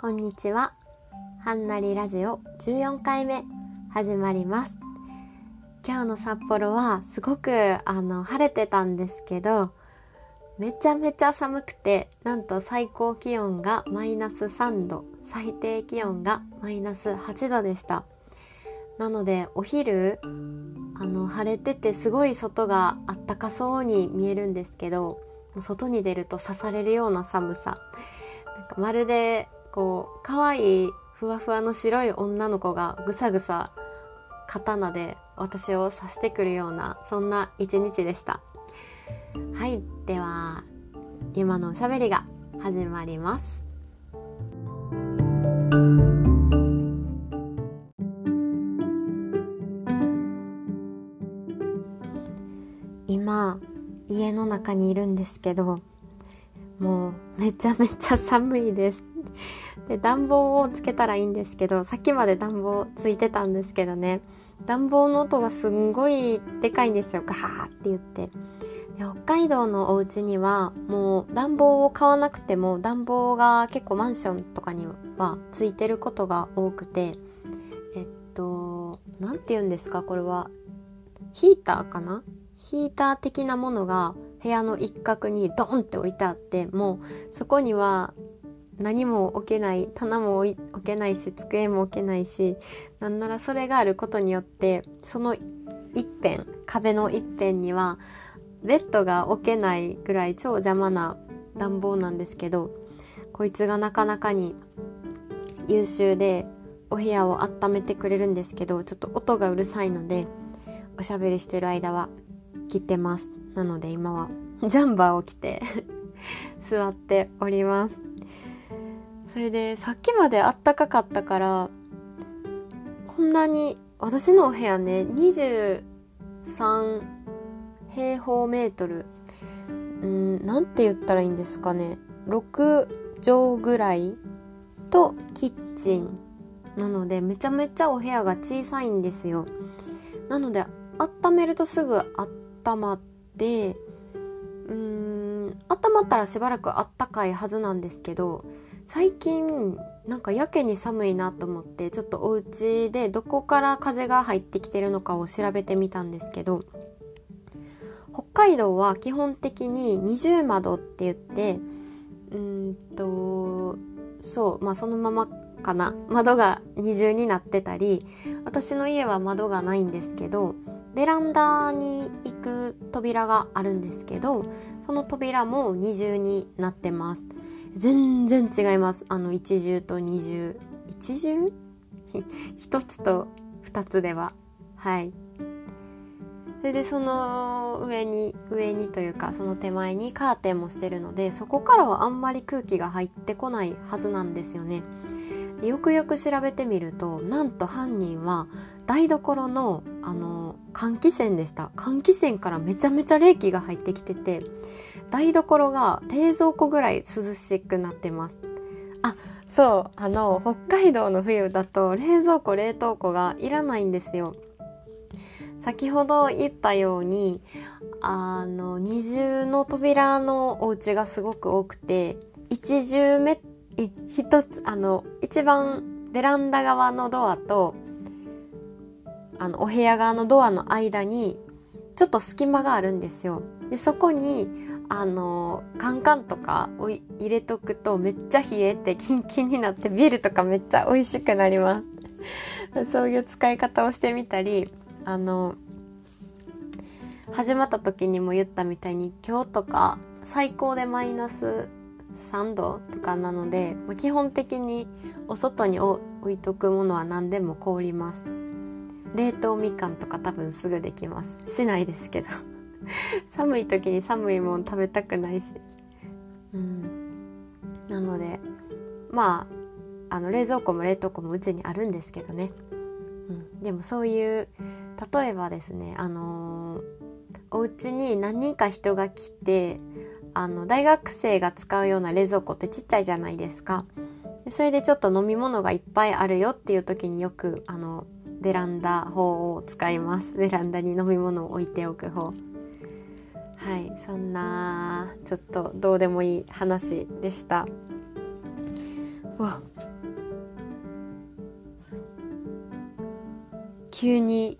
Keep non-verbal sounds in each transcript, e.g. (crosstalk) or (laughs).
こんにちは。はんなりラジオ14回目始まります。今日の札幌はすごくあの晴れてたんですけど、めちゃめちゃ寒くて、なんと最高気温がマイナス3度、最低気温がマイナス8度でした。なのでお昼あの晴れててすごい外があったかそうに見えるんですけど外に出ると刺されるような寒さなんかまるでこう可愛いふわふわの白い女の子がぐさぐさ刀で私を刺してくるようなそんな一日でした。はいでは今のおしゃべりが始まります。今家の中にいるんですけどもうめちゃめちゃ寒いです。で暖房をつけたらいいんですけどさっきまで暖房ついてたんですけどね。暖房の音がすんごいでかいんですよ。ガーって言って。で北海道のお家にはもう暖房を買わなくても暖房が結構マンションとかにはついてることが多くて。えっと何て言うんですかこれは。ヒーターかな？ヒーター的なものが部屋の一角にドンって置いてあってもうそこには何も置けない棚も置けないし机も置けないしなんならそれがあることによってその一辺壁の一辺にはベッドが置けないぐらい超邪魔な暖房なんですけどこいつがなかなかに優秀でお部屋を温めてくれるんですけどちょっと音がうるさいのでおしゃべりしてる間は切ってます。なので今はジャンバーを着て (laughs) 座っております。それでさっきまであったかかったからこんなに私のお部屋ね23平方メートルうんなんて言ったらいいんですかね6畳ぐらいとキッチンなのでめちゃめちゃお部屋が小さいんですよ。なので温めるとすぐ温まってうーん温まったらしばらくあったかいはずなんですけど最近なんかやけに寒いなと思ってちょっとお家でどこから風が入ってきてるのかを調べてみたんですけど北海道は基本的に二重窓って言ってうんとそうまあそのままかな。窓が二重になってたり私の家は窓がないんですけどベランダに行く扉があるんですけどその扉も二重になってます。全然違います。あの一重と二重。一重？(laughs) 一つと二つでは。はい。それでその上に上にというかその手前にカーテンもしてるのでそこからはあんまり空気が入ってこないはずなんですよね。よくよく調べてみるとなんと犯人は台所のあの換気扇でした。換気扇からめちゃめちゃ冷気が入ってきてて台所が冷蔵庫ぐらい涼しくなってます。あそうあの北海道の冬だと冷蔵庫冷凍庫がいらないんですよ。先ほど言ったようにあの二重の扉のお家がすごく多くて一重目一つあの一番ベランダ側のドアとあのお部屋側のドアの間にちょっと隙間があるんですよ。でそこにあのカンカンとかを入れとくとめっちゃ冷えてキンキンになってビールとかめっちゃ美味しくなります。(laughs) そういう使い方をしてみたりあの始まった時にも言ったみたいに今日とか最高でマイナス3度とかなので、まあ、基本的にお外に置いとくものは何でも凍ります。冷凍みかんとか多分すぐできます。しないですけど。(laughs) 寒い時に寒いもん食べたくないし。うん。なのでまああの冷蔵庫も冷凍庫もうちにあるんですけどね、うん、でもそういう例えばですねあのー、お家に何人か人が来てあの大学生が使うような冷蔵庫ってちっちゃいじゃないですか。それでちょっと飲み物がいっぱいあるよっていう時によくあのベランダ方を使います。ベランダに飲み物を置いておく方。はいそんなちょっとどうでもいい話でした。わ。急に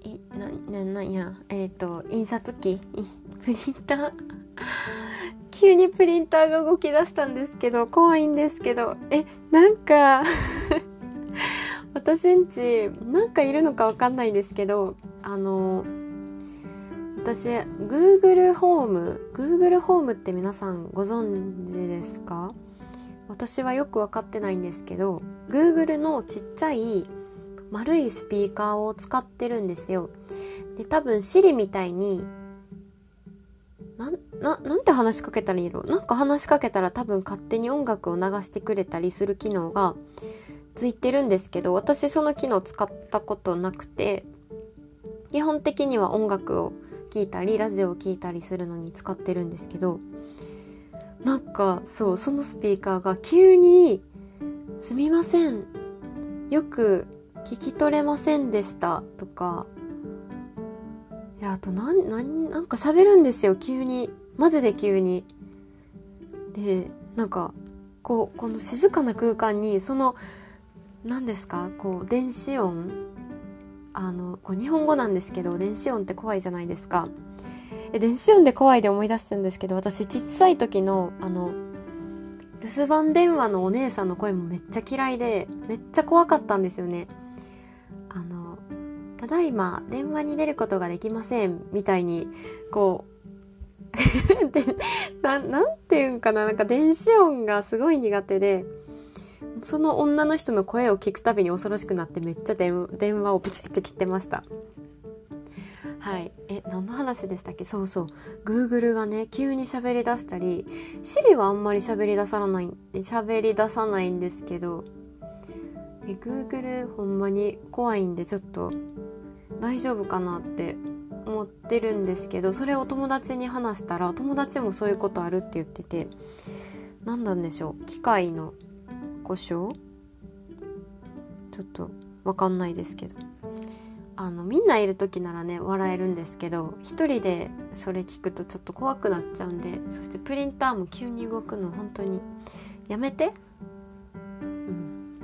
いなななんや。えっ、ー、と印刷機？プリンター。(laughs) 急にプリンターが動き出したんですけど怖いんですけどえなんか (laughs) 私んちなんかいるのかわかんないんですけどあの私 Google ホーム Google ホームって皆さんご存知ですか？私はよく分かってないんですけど Google のちっちゃい丸いスピーカーを使ってるんですよ。で多分 Siri みたいになななんて話しかけたらいいの？なんか話しかけたら多分勝手に音楽を流してくれたりする機能がついてるんですけど私その機能使ったことなくて基本的には音楽を聴いたりラジオを聴いたりするのに使ってるんですけどなんかそうそのスピーカーが急に「すみません。よく聞き取れませんでした」とかいやあとなんなんなんか喋るんですよ。急に。マジで急に。でなんかこうこの静かな空間にその何ですか？こう電子音。あのこう日本語なんですけど電子音って怖いじゃないですか。え電子音で怖いで思い出したんですけど私小さい時のあの留守番電話のお姉さんの声もめっちゃ嫌いでめっちゃ怖かったんですよね。だいま電話に出ることができませんみたいにこう (laughs) でななんていうんかななんか電子音がすごい苦手でその女の人の声を聞くたびに恐ろしくなってめっちゃ電話をプチって切ってました。はい。え何の話でしたっけ？そうそう。Google がね急に喋りだしたり Siri はあんまり喋り出さない喋り出さないんですけどえ Google ほんまに怖いんでちょっと大丈夫かなって思ってるんですけどそれを友達に話したら友達もそういうことあるって言ってて何なんでしょう？機械の故障？ちょっとわかんないですけど。あのみんないる時ならね笑えるんですけど一人でそれ聞くとちょっと怖くなっちゃうんでそしてプリンターも急に動くの本当にやめて？うん。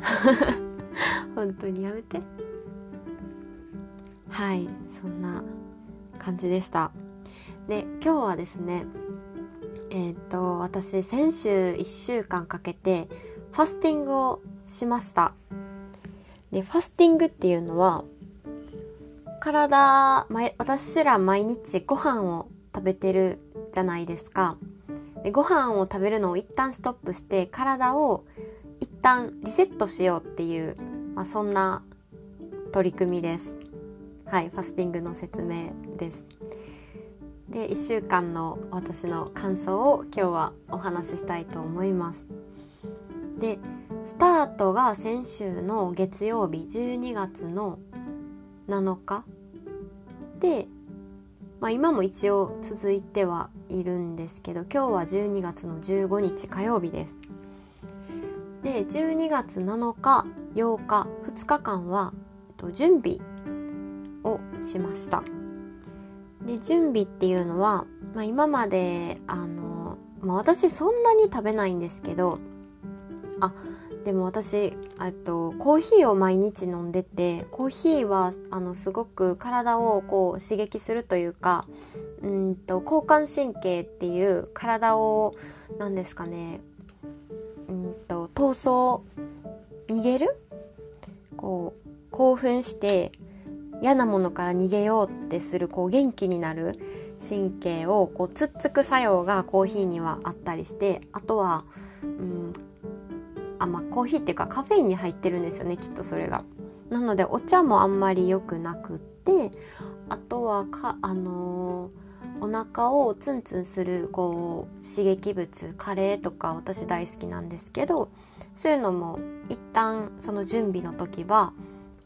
(laughs) 本当にやめて？はいそんな感じでしたで今日はですねえっ、と私先週1週間かけてファスティングをしました。で、ファスティングっていうのは、体、私ら毎日ご飯を食べてるじゃないですか。でご飯を食べるのを一旦ストップして体を一旦リセットしようっていう、まあ、そんな取り組みです。はい、ファスティングの説明です。で、1週間の私の感想を今日はお話ししたいと思います。でスタートが先週の月曜日12月の7日で、まあ、今も一応続いてはいるんですけど今日は12月の15日火曜日ですで12月7日8日2日間は準備をしました。で準備っていうのは、まあ、今まであの、まあ、私そんなに食べないんですけどあでも私とコーヒーを毎日飲んでてコーヒーはあのすごく体をこう刺激するというかうんと交感神経っていう体を何ですかねうんと闘争逃げる？こう興奮して嫌なものから逃げようってするこう元気になる神経をこうつっつく作用がコーヒーにはあったりしてあとは、うん、あまあコーヒーっていうかカフェインに入ってるんですよねきっとそれが。なのでお茶もあんまり良くなくってあとはかあのー、お腹をツンツンするこう刺激物カレーとか私大好きなんですけどそういうのも一旦その準備の時は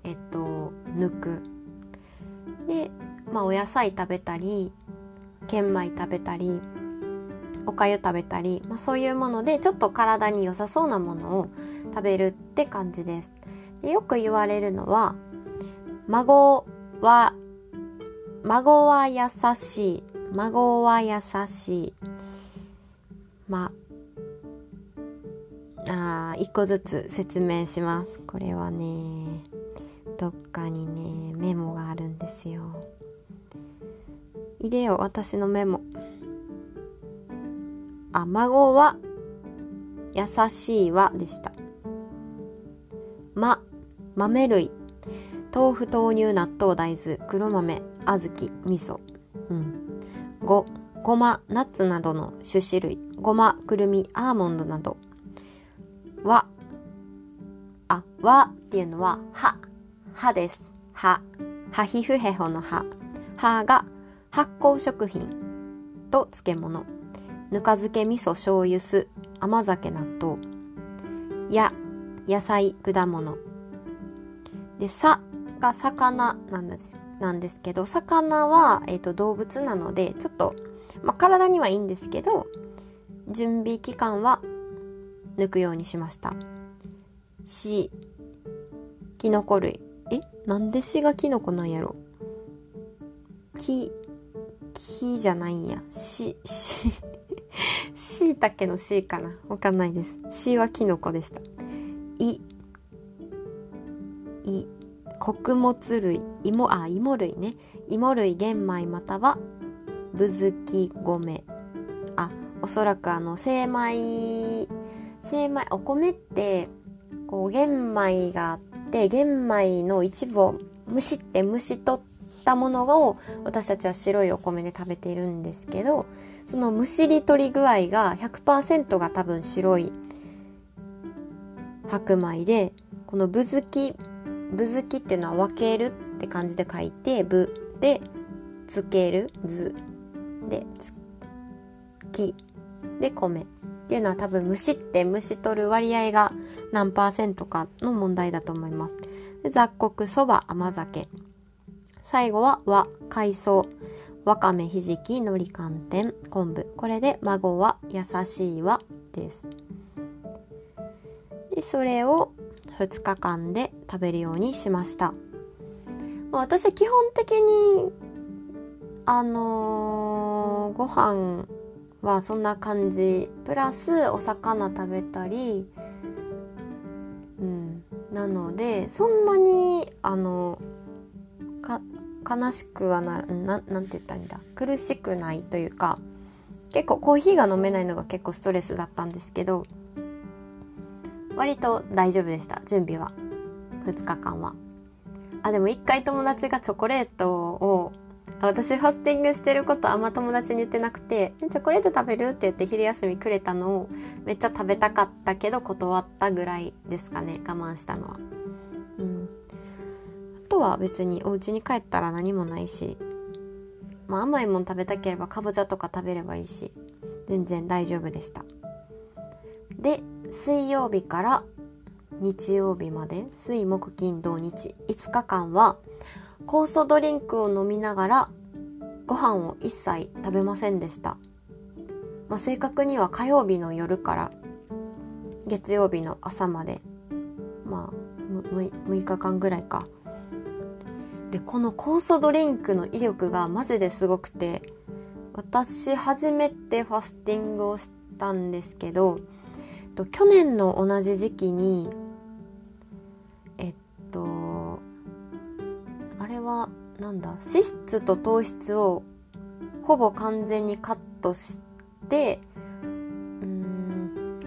えっと抜くでまあお野菜食べたり玄米食べたりおかゆ食べたり、まあ、そういうものでちょっと体に良さそうなものを食べるって感じです。でよく言われるのは孫は孫は優しい孫は優しい。まああ1個ずつ説明します。これはね。どっかにねメモがあるんですよ。いでよ私のメモ。あ孫は優しいわでした。ま豆類。豆腐豆乳納豆大豆。黒豆小豆味噌。うん。5ごまナッツなどの種子類。ごまくるみアーモンドなど。はあ和っていうのは歯歯です。歯。歯皮膚ヘホの歯。歯が発酵食品。と漬物。ぬか漬け味噌醤油酢。甘酒納豆。や野菜果物。でさが魚なんです。なんですけど魚は、えーと、動物なのでちょっと、まあ、体にはいいんですけど準備期間は抜くようにしました。しキノコ類。え？なんでしがキノコなんやろ？き木じゃないんや。しししいたけのしかな。わかんないです。しはキノコでした。いい穀物類。芋あ芋類ね。芋類玄米またはぶずき米。あおそらくあの精米精米お米ってこう玄米があって玄米の一部をむしって蒸し取ったものを私たちは白いお米で食べているんですけどそのむしり取り具合が100%が多分白い白米でこのぶずきぶずきっていうのは分けるって感じで書いてぶでつけるずでつきで米。っていうのは多分蒸しって蒸し取る割合が何パーセントかの問題だと思います。雑穀そば甘酒。最後は和海藻。わかめひじきのり寒天。昆布。これで孫は優しいわです。でそれを2日間で食べるようにしました。私は基本的にあのー、ご飯はそんな感じ。プラスお魚食べたり。うん。なのでそんなにあのか悲しくはなななんて言ったらいいんだ。苦しくないというか結構コーヒーが飲めないのが結構ストレスだったんですけど割と大丈夫でした。準備は。2日間は。あでも1回友達がチョコレートを私ファスティングしてることあんま友達に言ってなくて「チョコレート食べる?」って言って昼休みくれたのをめっちゃ食べたかったけど断ったぐらいですかね我慢したのは。うん、あとは別にお家に帰ったら何もないし、まあ、甘いもん食べたければかぼちゃとか食べればいいし全然大丈夫でした。で水曜日から日曜日まで水木金土日5日間は酵素ドリンクを飲みながらご飯を一切食べませんでした、まあ、正確には火曜日の夜から月曜日の朝までまあ 6, 6日間ぐらいか。でこの酵素ドリンクの威力がマジですごくて私初めてファスティングをしたんですけど去年の同じ時期にはなんだ？脂質と糖質をほぼ完全にカットしてうん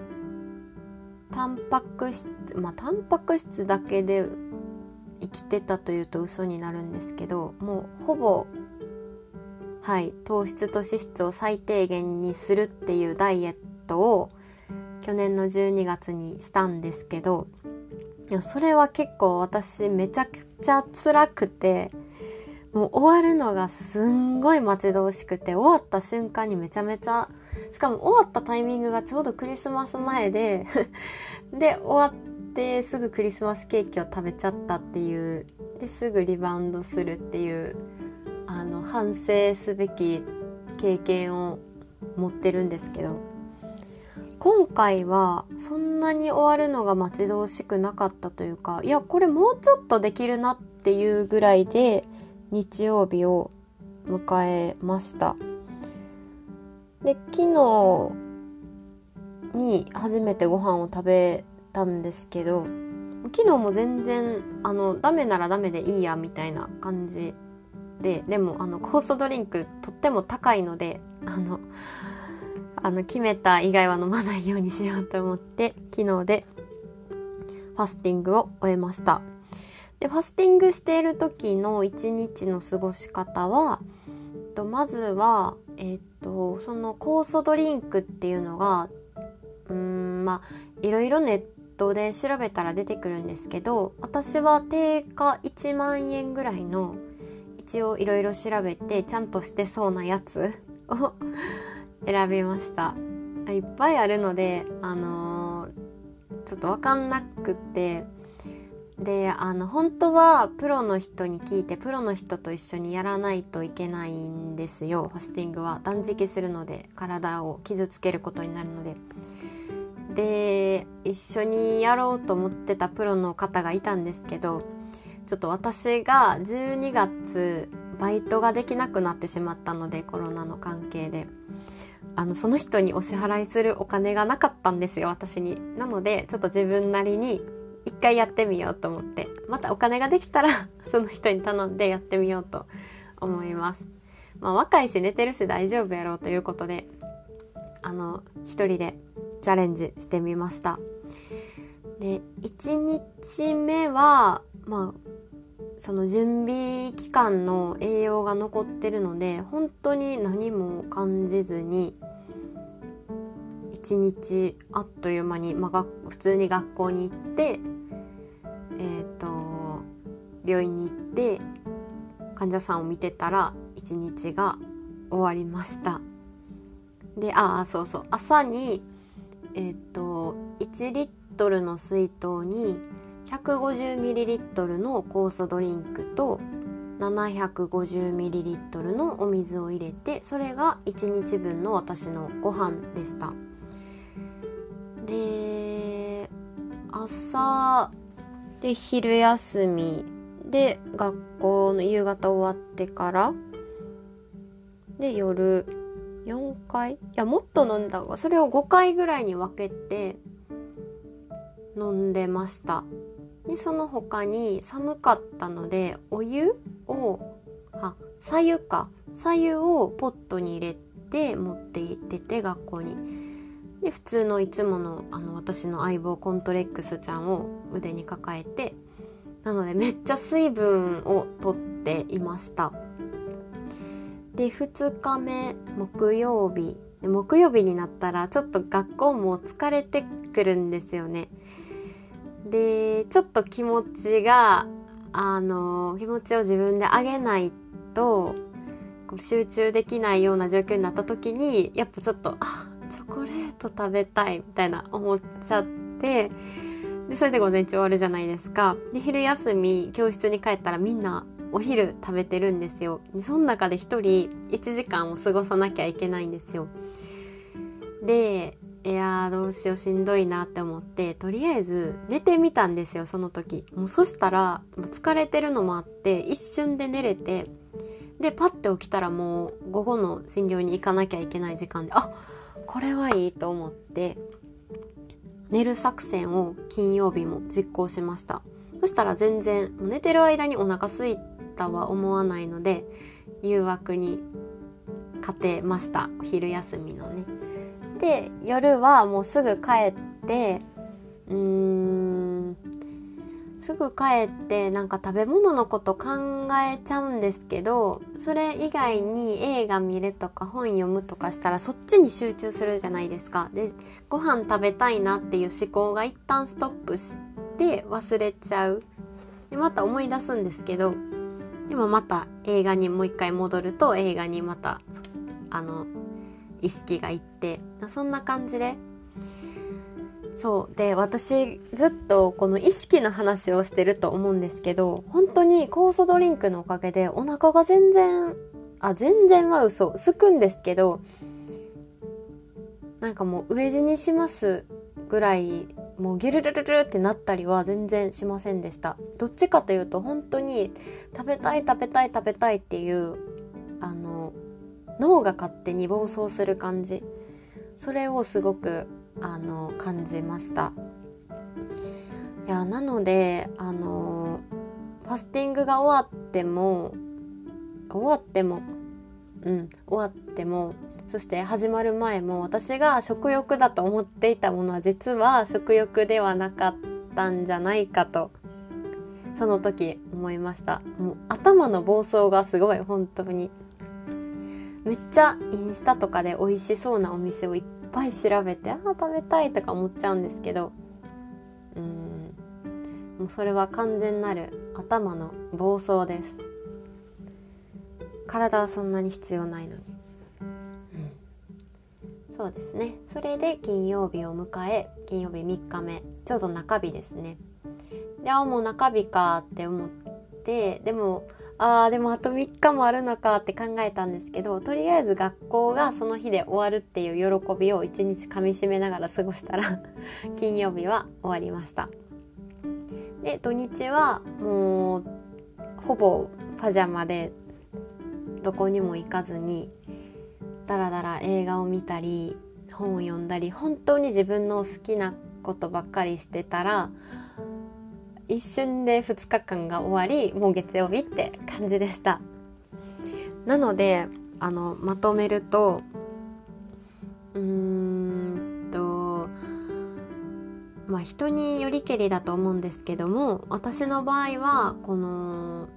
タンパク質まあタンパク質だけで生きてたというと嘘になるんですけどもうほぼはい糖質と脂質を最低限にするっていうダイエットを去年の12月にしたんですけどいやそれは結構私めちゃくちゃ辛くてもう終わるのがすんごい待ち遠しくて終わった瞬間にめちゃめちゃしかも終わったタイミングがちょうどクリスマス前で (laughs) で終わってすぐクリスマスケーキを食べちゃったっていうですぐリバウンドするっていうあの反省すべき経験を持ってるんですけど今回はそんなに終わるのが待ち遠しくなかったというかいやこれもうちょっとできるなっていうぐらいで日曜日を迎えました。で昨日に初めてご飯を食べたんですけど昨日も全然あのダメならダメでいいやみたいな感じででもあの酵素ドリンクとっても高いのであのあの決めた以外は飲まないようにしようと思って昨日でファスティングを終えました。でファスティングしている時の一日の過ごし方はとまずはえっ、とその酵素ドリンクっていうのがうんまあいろいろネットで調べたら出てくるんですけど私は定価1万円ぐらいの一応いろいろ調べてちゃんとしてそうなやつを選びました。いっぱいあるのであのー、ちょっと分かんなくって。であの本当はプロの人に聞いてプロの人と一緒にやらないといけないんですよ。ファスティングは。断食するので体を傷つけることになるので。で一緒にやろうと思ってたプロの方がいたんですけどちょっと私が12月バイトができなくなってしまったのでコロナの関係で。あのその人にお支払いするお金がなかったんですよ私になのでちょっと自分なりに一回やってみようと思ってまたお金ができたら (laughs) その人に頼んでやってみようと思います。まあ、若いし寝てるし大丈夫やろうということであの一人でチャレンジしてみました。で1日目はまあその準備期間の栄養が残ってるので本当に何も感じずに一日あっという間に、まあ、普通に学校に行ってえっ、ー、と病院に行って患者さんを見てたら一日が終わりました。でああそうそう。朝にえっ、ー、と1リットルの水筒に 150ml の酵素ドリンクと 750ml のお水を入れてそれが1日分の私のご飯でした。で朝で昼休みで学校の夕方終わってからで夜4回いやもっと飲んだがそれを5回ぐらいに分けて飲んでました。でその他に寒かったのでお湯をあ左右か。左右をポットに入れて持って行ってて学校に。で普通のいつものあの私の相棒コントレックスちゃんを腕に抱えてなのでめっちゃ水分をとっていました。で2日目木曜日。木曜日になったらちょっと学校も疲れてくるんですよね。でちょっと気持ちがあの気持ちを自分で上げないと集中できないような状況になった時にやっぱちょっとあチョコレート食べたいみたいな思っちゃってでそれで午前中終わるじゃないですか。で昼休み教室に帰ったらみんなお昼食べてるんですよ。でその中で1人1時間を過ごさなきゃいけないんですよ。でいやどうしようしんどいなって思ってとりあえず寝てみたんですよその時。もうそしたら疲れてるのもあって一瞬で寝れてでパッて起きたらもう午後の診療に行かなきゃいけない時間であこれはいいと思って寝る作戦を金曜日も実行しました。そしたら全然寝てる間にお腹すいたは思わないので誘惑に勝てました。昼休みのね。で夜はもうすぐ帰ってうーんすぐ帰ってなんか食べ物のこと考えちゃうんですけどそれ以外に映画見るとか本読むとかしたらそっちに集中するじゃないですか。でご飯食べたいなっていう思考が一旦ストップして忘れちゃう。でまた思い出すんですけどでもまた映画にもう一回戻ると映画にまたあの意識がいってそんな感じで。そう。で私ずっとこの意識の話をしてると思うんですけど本当に酵素ドリンクのおかげでお腹が全然あ全然は嘘。すくんですけどなんかもう飢え死にしますぐらいもうギュルルルルってなったりは全然しませんでした。どっちかというと本当に食べたい食べたい食べたいっていうあの脳が勝手に暴走する感じ。それをすごくあの感じました。いやなのであのファスティングが終わっても終わってもうん終わってもそして始まる前も私が食欲だと思っていたものは実は食欲ではなかったんじゃないかとその時思いました。もう頭の暴走がすごい本当に。めっちゃインスタとかで美味しそうなお店をいっぱい調べてああ食べたいとか思っちゃうんですけどうんもうそれは完全なる頭の暴走です。体はそんなに必要ないのに、うん、そうですね。それで金曜日を迎え金曜日3日目ちょうど中日ですね。であもう中日かって思ってでもあーでもあと3日もあるのかって考えたんですけどとりあえず学校がその日で終わるっていう喜びを一日かみしめながら過ごしたら (laughs) 金曜日は終わりました。で土日はもうほぼパジャマでどこにも行かずにだらだら映画を見たり本を読んだり本当に自分の好きなことばっかりしてたら一瞬で2日間が終わりもう月曜日って感じでした。なのであのまとめるとうーんとまあ人によりけりだと思うんですけども私の場合はこの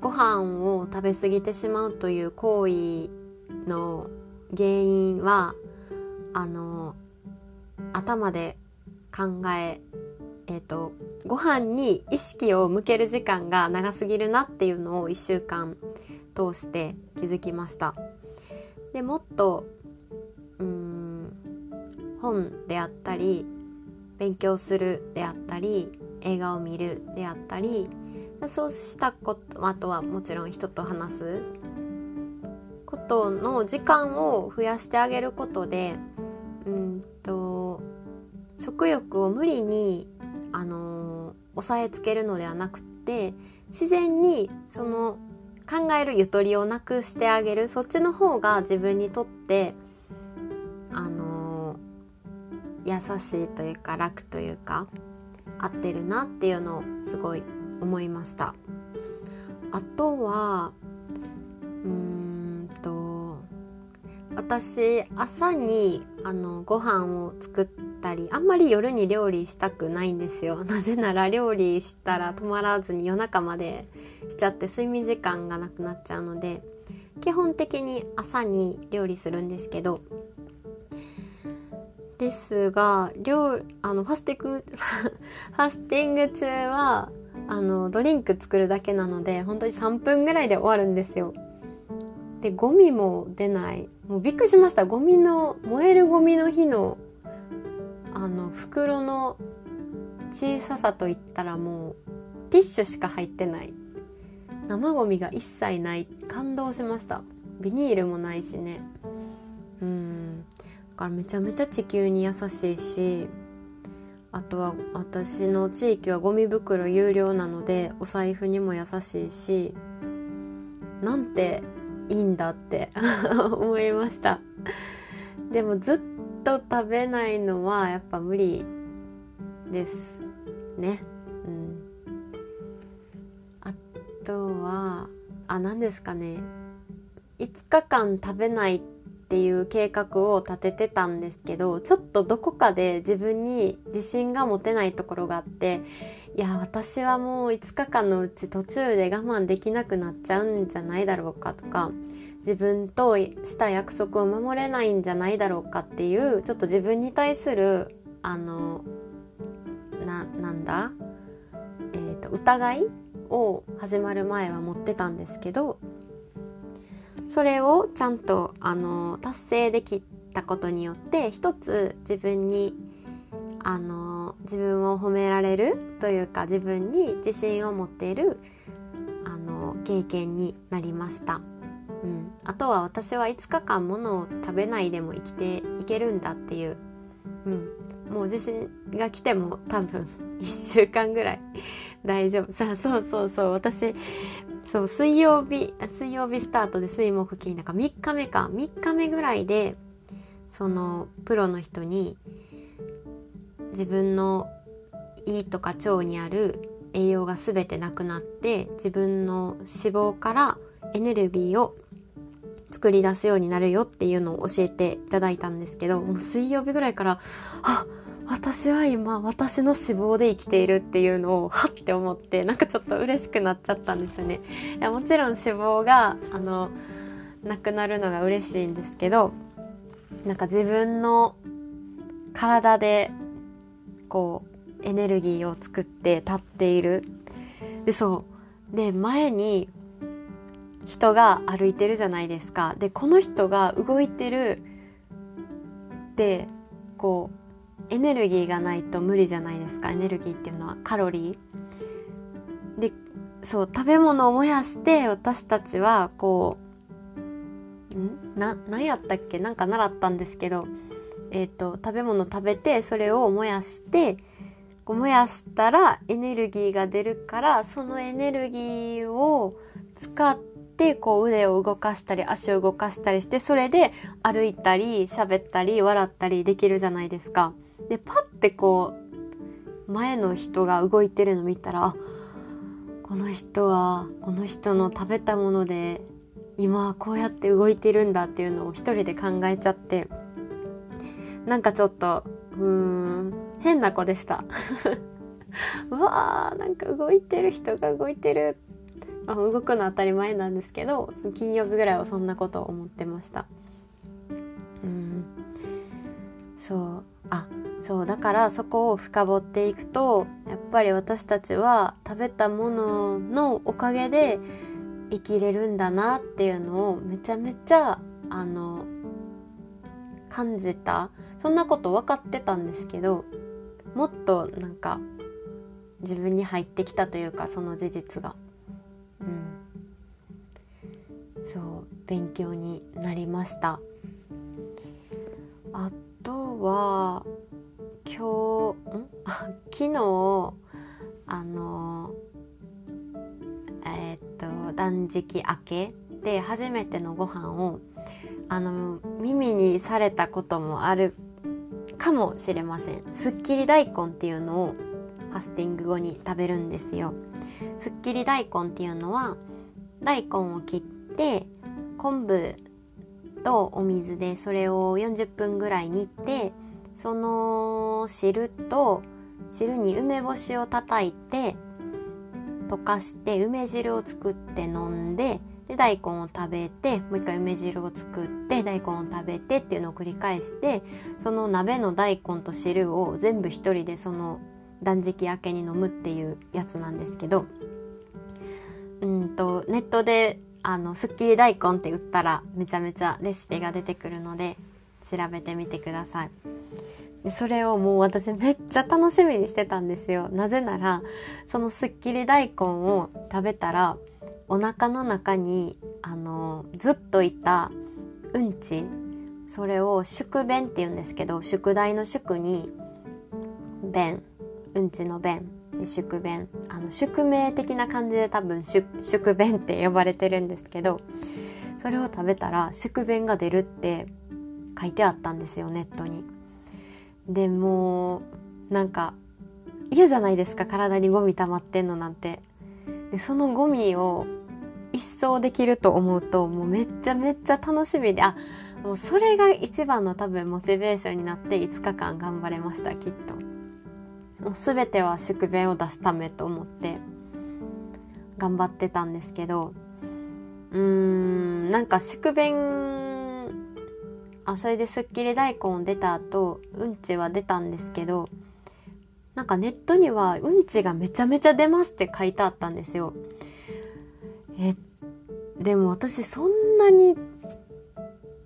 ご飯を食べ過ぎてしまうという行為の原因はあの頭で考ええーと、ご飯に意識を向ける時間が長すぎるなっていうのを1週間通して気づきました。でもっとうん本であったり勉強するであったり映画を見るであったりそうしたことあとはもちろん人と話すことの時間を増やしてあげることでうんと食欲を無理にあの押さえつけるのではなくて自然にその考えるゆとりをなくしてあげる。そっちの方が自分にとってあの優しいというか楽というか合ってるなっていうのをすごい思いました。あとはうんと私朝にあのご飯を作ったりあんまり夜に料理したくないんですよ。(laughs) なぜなら料理したら止まらずに夜中までしちゃって睡眠時間がなくなっちゃうので基本的に朝に料理するんですけどですが料あのファスティング (laughs) ファスティング中はあのドリンク作るだけなので本当に3分ぐらいで終わるんですよ。でゴミも出ない。もうびっくりしました。ゴミの燃えるゴミの日のあの袋の小ささといったらもうティッシュしか入ってない生ゴミが一切ない感動しましたビニールもないしねうんだからめちゃめちゃ地球に優しいしあとは私の地域はゴミ袋有料なのでお財布にも優しいしなんていいんだって (laughs) 思いましたでもずっと食べないのはやっぱ無理ですね。うん。あとはあ何ですかね。5日間食べないっていう計画を立ててたんですけどちょっとどこかで自分に自信が持てないところがあっていや私はもう5日間のうち途中で我慢できなくなっちゃうんじゃないだろうかとか自分とした約束を守れないんじゃないだろうかっていうちょっと自分に対するあのななんだ、えーと、疑いを始まる前は持ってたんですけどそれをちゃんとあの達成できたことによって一つ自分にあの自分を褒められるというか自分に自信を持っているあの経験になりました。うん、あとは私は5日間ものを食べないでも生きていけるんだっていう、うん、もう地震が来ても多分 (laughs) 1週間ぐらい。(laughs) 大丈夫。さあそうそうそう。私そう水曜日水曜日スタートで水木金だから3日目か。3日目ぐらいでそのプロの人に自分の胃とか腸にある栄養が全てなくなって自分の脂肪からエネルギーを作り出すようになるよっていうのを教えていただいたんですけどもう水曜日ぐらいからあ私は今私の脂肪で生きているっていうのをはって思ってなんかちょっと嬉しくなっちゃったんですよね。いやもちろん脂肪があのなくなるのが嬉しいんですけどなんか自分の体でこうエネルギーを作って立っているでそうで前に人が歩いてるじゃないですか。でこの人が動いてるでこうエネルギーがないと無理じゃないですか。エネルギーっていうのはカロリー。でそう食べ物を燃やして私たちはこうん？な何やったっけ？なんか習ったんですけどえっ、ー、と食べ物食べてそれを燃やしてこう燃やしたらエネルギーが出るからそのエネルギーを使ってこう腕を動かしたり足を動かしたりしてそれで歩いたり喋ったり笑ったりできるじゃないですか。でパッてこう前の人が動いてるの見たらこの人はこの人の食べたもので今はこうやって動いてるんだっていうのを一人で考えちゃってなんかちょっとうーん変な子でした (laughs) うわーなんか動いてる人が動いてるあ動くの当たり前なんですけど金曜日ぐらいはそんなことを思ってました。うん。そう。あそう。だからそこを深掘っていくとやっぱり私たちは食べたもののおかげで生きれるんだなっていうのをめちゃめちゃあの感じた。そんなこと分かってたんですけどもっとなんか自分に入ってきたというかその事実が。そう勉強になりました。あとは今日ん？(laughs) 昨日あのえー、っと断食明けで初めてのご飯をあの耳にされたこともあるかもしれません。すっきり大根っていうのをファスティング後に食べるんですよ。すっきり大根っていうのは大根を切って昆布とお水でそれを40分ぐらい煮てその汁と汁に梅干しを叩いて溶かして梅汁を作って飲んでで大根を食べてもう一回梅汁を作って大根を食べてっていうのを繰り返してその鍋の大根と汁を全部一人でその断食明けに飲むっていうやつなんですけどうんとネットであのすっきり大根って打ったらめちゃめちゃレシピが出てくるので調べてみてください。でそれをもう私めっちゃ楽しみにしてたんですよ。なぜならそのすっきり大根を食べたらお腹の中にあのずっといたうんちそれを宿便って言うんですけど宿題の宿に便うんちの便で宿便あの宿命的な感じで多分宿便って呼ばれてるんですけどそれを食べたら宿便が出るって書いてあったんですよネットに。でもうなんか嫌じゃないですか体にゴミ溜まってんのなんて。でそのゴミを一掃できると思うともうめっちゃめっちゃ楽しみであもうそれが一番の多分モチベーションになって5日間頑張れましたきっともう全ては宿便を出すためと思って頑張ってたんですけどうーんなんか宿便あそれですっきり大根出た後うんちは出たんですけどなんかネットにはうんちがめちゃめちゃ出ますって書いてあったんですよ。えでも私そんなに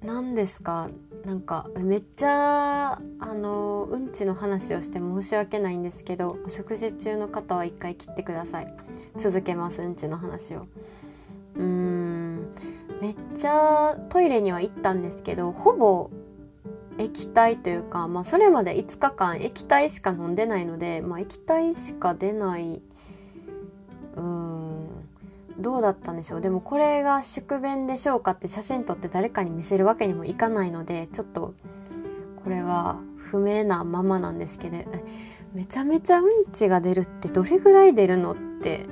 何ですか？なんかめっちゃあのうんちの話をして申し訳ないんですけどお食事中の方は一回切ってください。続けますうんちの話を。うーんめっちゃトイレには行ったんですけどほぼ液体というか、まあ、それまで5日間液体しか飲んでないので、まあ、液体しか出ない。うんどうだったんでしょう？でもこれが宿便でしょうかって写真撮って誰かに見せるわけにもいかないのでちょっとこれは不明なままなんですけどめちゃめちゃうんちが出るってどれぐらい出るのって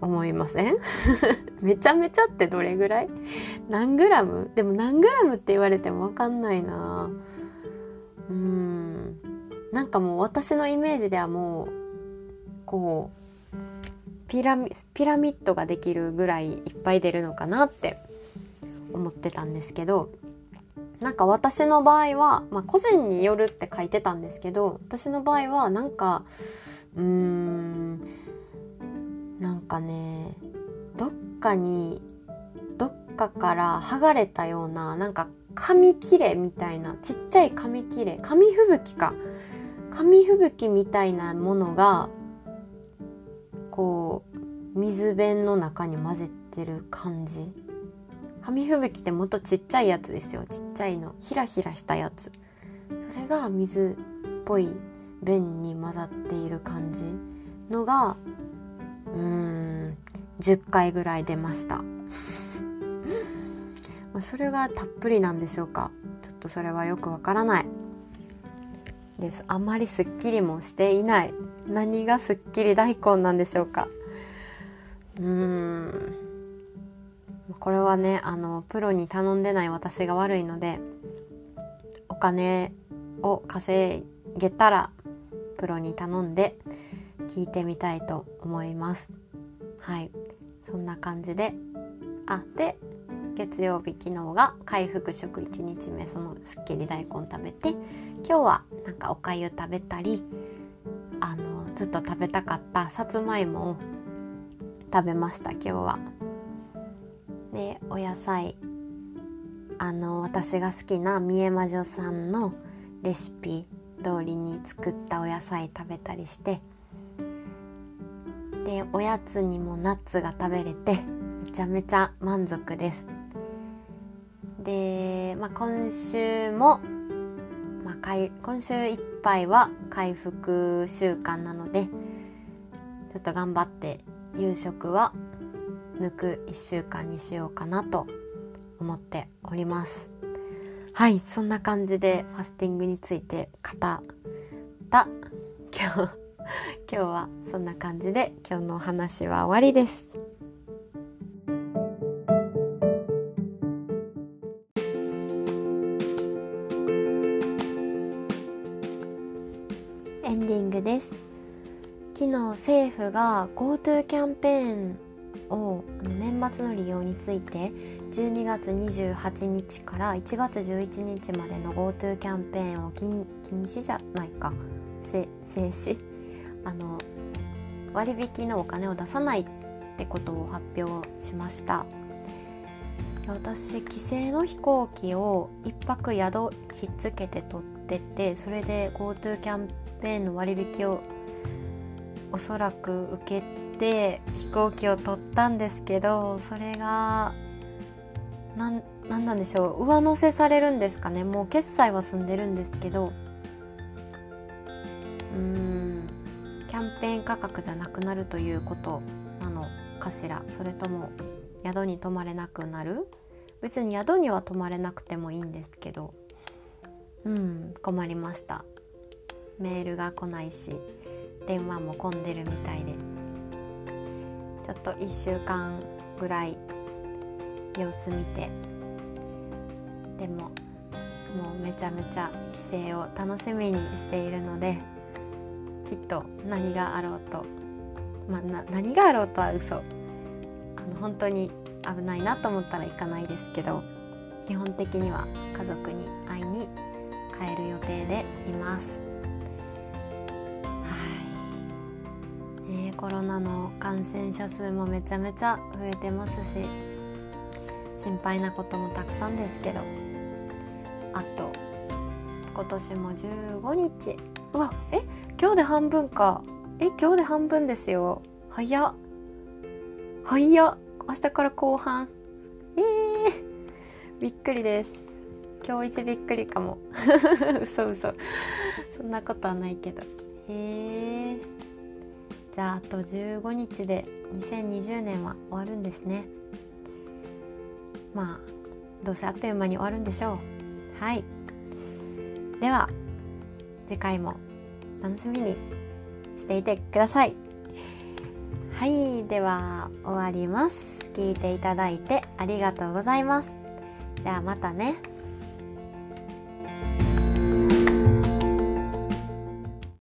思いません？(laughs) めちゃめちゃってどれぐらい？何グラム？でも何グラムって言われても分かんないな。うん。なんかもう私のイメージではもうこうピラミッドができるぐらいいっぱい出るのかなって思ってたんですけどなんか私の場合は、まあ、個人によるって書いてたんですけど私の場合はなんかうーんなんかねどっかにどっかから剥がれたようななんか紙切れみたいなちっちゃい紙切れ紙吹雪か。紙吹雪みたいなものがこう水辺の中に混ぜてる感じ。紙吹雪ってもっとちっちゃいやつですよ。ちっちゃいの。ひらひらしたやつ。それが水っぽい便に混ざっている感じのがうーん10回ぐらい出ました。(laughs) それがたっぷりなんでしょうか。ちょっとそれはよくわからない。です。あまりすっきりもしていない。何がすっきり大根なんでしょうか。うーん。これはねあのプロに頼んでない私が悪いのでお金を稼げたらプロに頼んで聞いてみたいと思います。はい。そんな感じで。あで月曜日昨日が回復食1日目そのすっきり大根食べて今日はなんかおかゆ食べたりあのずっと食べたかったさつまいもを食べました今日は。でお野菜あの私が好きな三重魔女さんのレシピ通りに作ったお野菜食べたりしてでおやつにもナッツが食べれてめちゃめちゃ満足ですで、まあ、今週も、あ、今週いっぱいは回復週間なのでちょっと頑張って夕食は抜く1週間にしようかなと思っております。はいそんな感じでファスティングについて語った。今日今日はそんな感じで今日のお話は終わりです。GoTo キャンペーンを年末の利用について12月28日から1月11日までの GoTo キャンペーンを禁止じゃないか。静止？あの割引のお金を出さないってことを発表しました。私帰省の飛行機を1泊宿ひっつけて取っててそれで GoTo キャンペーンの割引をおそらく受けて飛行機を取ったんですけどそれが何なんでしょう上乗せされるんですかね。もう決済は済んでるんですけどうんキャンペーン価格じゃなくなるということなのかしら。それとも宿に泊まれなくなる？別に宿には泊まれなくてもいいんですけどうん困りました。メールが来ないし。電話も混んでるみたいで。ちょっと1週間ぐらい様子見て。でももうめちゃめちゃ帰省を楽しみにしているのできっと何があろうと、まあ、な何があろうとは嘘。あの本当に危ないなと思ったら行かないですけど基本的には家族に会いに帰る予定でいます。コロナの感染者数もめちゃめちゃ増えてますし心配なこともたくさんですけどあと今年も15日。うわえ今日で半分か。え今日で半分ですよ。早っ。早っ。明日から後半。えー、びっくりです。今日一びっくりかも。(laughs) 嘘嘘。そんなことはないけど。へえじゃああと15日で2020年は終わるんですね。まあどうせあっという間に終わるんでしょう。はい。では次回も楽しみにしていてください。はい。では終わります。聞いていただいてありがとうございます。ではまたね。